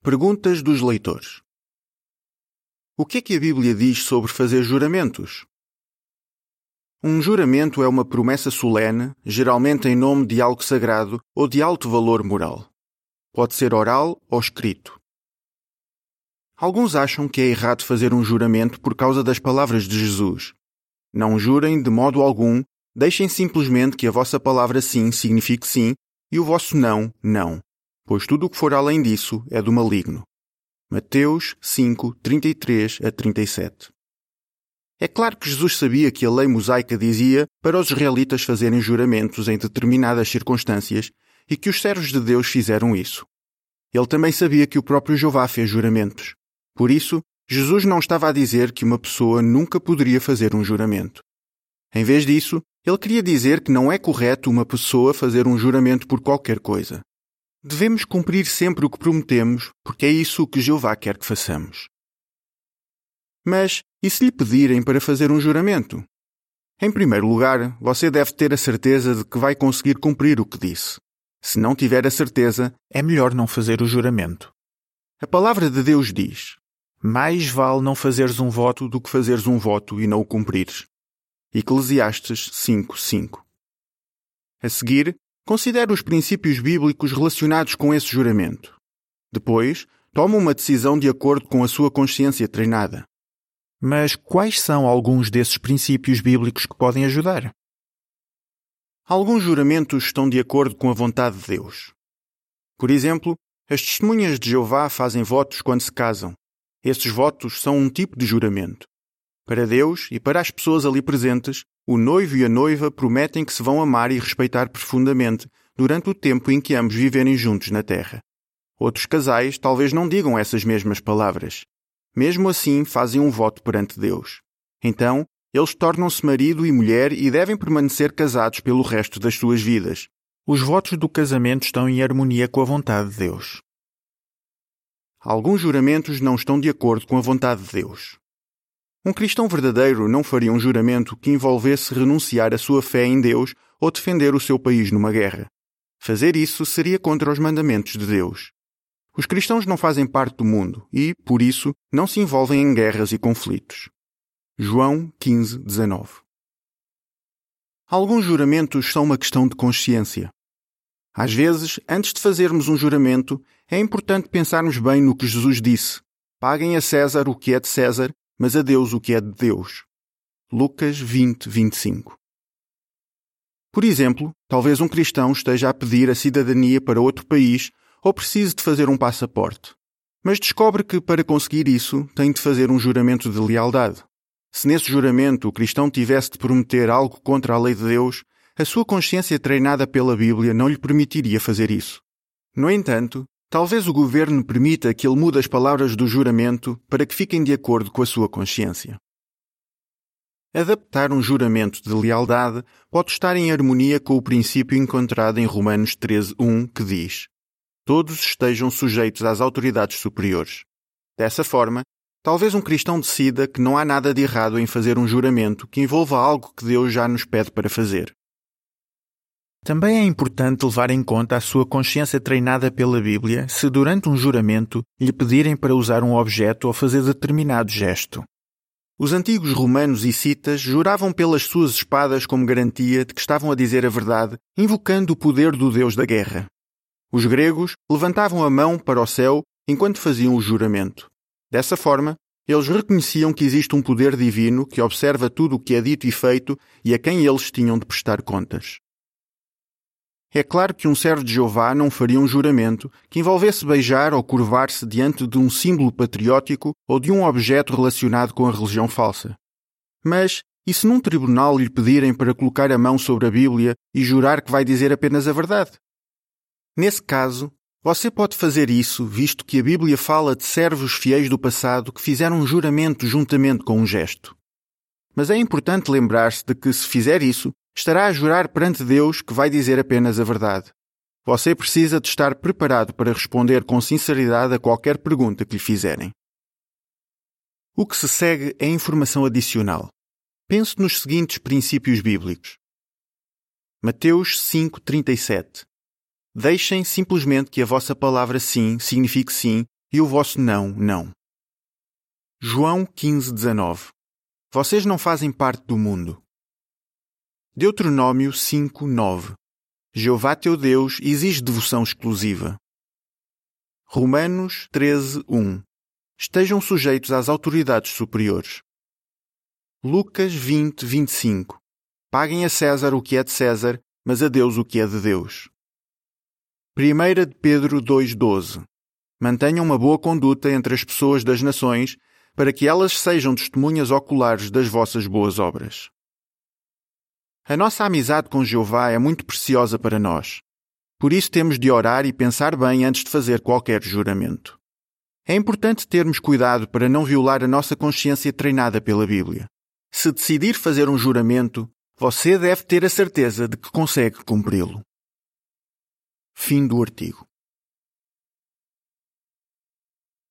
Perguntas dos leitores. O que é que a Bíblia diz sobre fazer juramentos? Um juramento é uma promessa solene, geralmente em nome de algo sagrado ou de alto valor moral. Pode ser oral ou escrito. Alguns acham que é errado fazer um juramento por causa das palavras de Jesus. Não jurem de modo algum, deixem simplesmente que a vossa palavra sim signifique sim e o vosso não, não pois tudo o que for além disso é do maligno. Mateus 5, 33 a 37. É claro que Jesus sabia que a lei mosaica dizia para os israelitas fazerem juramentos em determinadas circunstâncias e que os servos de Deus fizeram isso. Ele também sabia que o próprio Jeová fez juramentos. Por isso, Jesus não estava a dizer que uma pessoa nunca poderia fazer um juramento. Em vez disso, ele queria dizer que não é correto uma pessoa fazer um juramento por qualquer coisa. Devemos cumprir sempre o que prometemos, porque é isso que Jeová quer que façamos. Mas e se lhe pedirem para fazer um juramento? Em primeiro lugar, você deve ter a certeza de que vai conseguir cumprir o que disse. Se não tiver a certeza, é melhor não fazer o juramento. A palavra de Deus diz: Mais vale não fazeres um voto do que fazeres um voto e não o cumprires. Eclesiastes 5:5. A seguir, Considere os princípios bíblicos relacionados com esse juramento. Depois, tome uma decisão de acordo com a sua consciência treinada. Mas quais são alguns desses princípios bíblicos que podem ajudar? Alguns juramentos estão de acordo com a vontade de Deus. Por exemplo, as testemunhas de Jeová fazem votos quando se casam. Esses votos são um tipo de juramento. Para Deus e para as pessoas ali presentes, o noivo e a noiva prometem que se vão amar e respeitar profundamente durante o tempo em que ambos viverem juntos na Terra. Outros casais talvez não digam essas mesmas palavras. Mesmo assim, fazem um voto perante Deus. Então, eles tornam-se marido e mulher e devem permanecer casados pelo resto das suas vidas. Os votos do casamento estão em harmonia com a vontade de Deus. Alguns juramentos não estão de acordo com a vontade de Deus. Um cristão verdadeiro não faria um juramento que envolvesse renunciar a sua fé em Deus ou defender o seu país numa guerra. Fazer isso seria contra os mandamentos de Deus. Os cristãos não fazem parte do mundo e, por isso, não se envolvem em guerras e conflitos. João 15, 19 Alguns juramentos são uma questão de consciência. Às vezes, antes de fazermos um juramento, é importante pensarmos bem no que Jesus disse. Paguem a César o que é de César mas a Deus o que é de Deus. Lucas 20, 25. Por exemplo, talvez um cristão esteja a pedir a cidadania para outro país ou precise de fazer um passaporte. Mas descobre que, para conseguir isso, tem de fazer um juramento de lealdade. Se nesse juramento o cristão tivesse de prometer algo contra a lei de Deus, a sua consciência treinada pela Bíblia não lhe permitiria fazer isso. No entanto, Talvez o governo permita que ele mude as palavras do juramento para que fiquem de acordo com a sua consciência. Adaptar um juramento de lealdade pode estar em harmonia com o princípio encontrado em Romanos 13.1 que diz Todos estejam sujeitos às autoridades superiores. Dessa forma, talvez um cristão decida que não há nada de errado em fazer um juramento que envolva algo que Deus já nos pede para fazer. Também é importante levar em conta a sua consciência treinada pela Bíblia se durante um juramento lhe pedirem para usar um objeto ou fazer determinado gesto. Os antigos romanos e citas juravam pelas suas espadas como garantia de que estavam a dizer a verdade, invocando o poder do deus da guerra. Os gregos levantavam a mão para o céu enquanto faziam o juramento. Dessa forma, eles reconheciam que existe um poder divino que observa tudo o que é dito e feito e a quem eles tinham de prestar contas. É claro que um servo de Jeová não faria um juramento que envolvesse beijar ou curvar-se diante de um símbolo patriótico ou de um objeto relacionado com a religião falsa. Mas, e se num tribunal lhe pedirem para colocar a mão sobre a Bíblia e jurar que vai dizer apenas a verdade? Nesse caso, você pode fazer isso, visto que a Bíblia fala de servos fiéis do passado que fizeram um juramento juntamente com um gesto. Mas é importante lembrar-se de que, se fizer isso, estará a jurar perante Deus que vai dizer apenas a verdade. Você precisa de estar preparado para responder com sinceridade a qualquer pergunta que lhe fizerem. O que se segue é informação adicional. Pense nos seguintes princípios bíblicos. Mateus 5:37. Deixem simplesmente que a vossa palavra sim signifique sim e o vosso não, não. João 15, 19 Vocês não fazem parte do mundo. Deuteronômio 5, 9 Jeová teu Deus exige devoção exclusiva. Romanos 13, 1 Estejam sujeitos às autoridades superiores. Lucas 20, 25 Paguem a César o que é de César, mas a Deus o que é de Deus. 1 de Pedro 2,12 Mantenham uma boa conduta entre as pessoas das nações, para que elas sejam testemunhas oculares das vossas boas obras. A nossa amizade com Jeová é muito preciosa para nós. Por isso temos de orar e pensar bem antes de fazer qualquer juramento. É importante termos cuidado para não violar a nossa consciência treinada pela Bíblia. Se decidir fazer um juramento, você deve ter a certeza de que consegue cumpri-lo. Fim do artigo.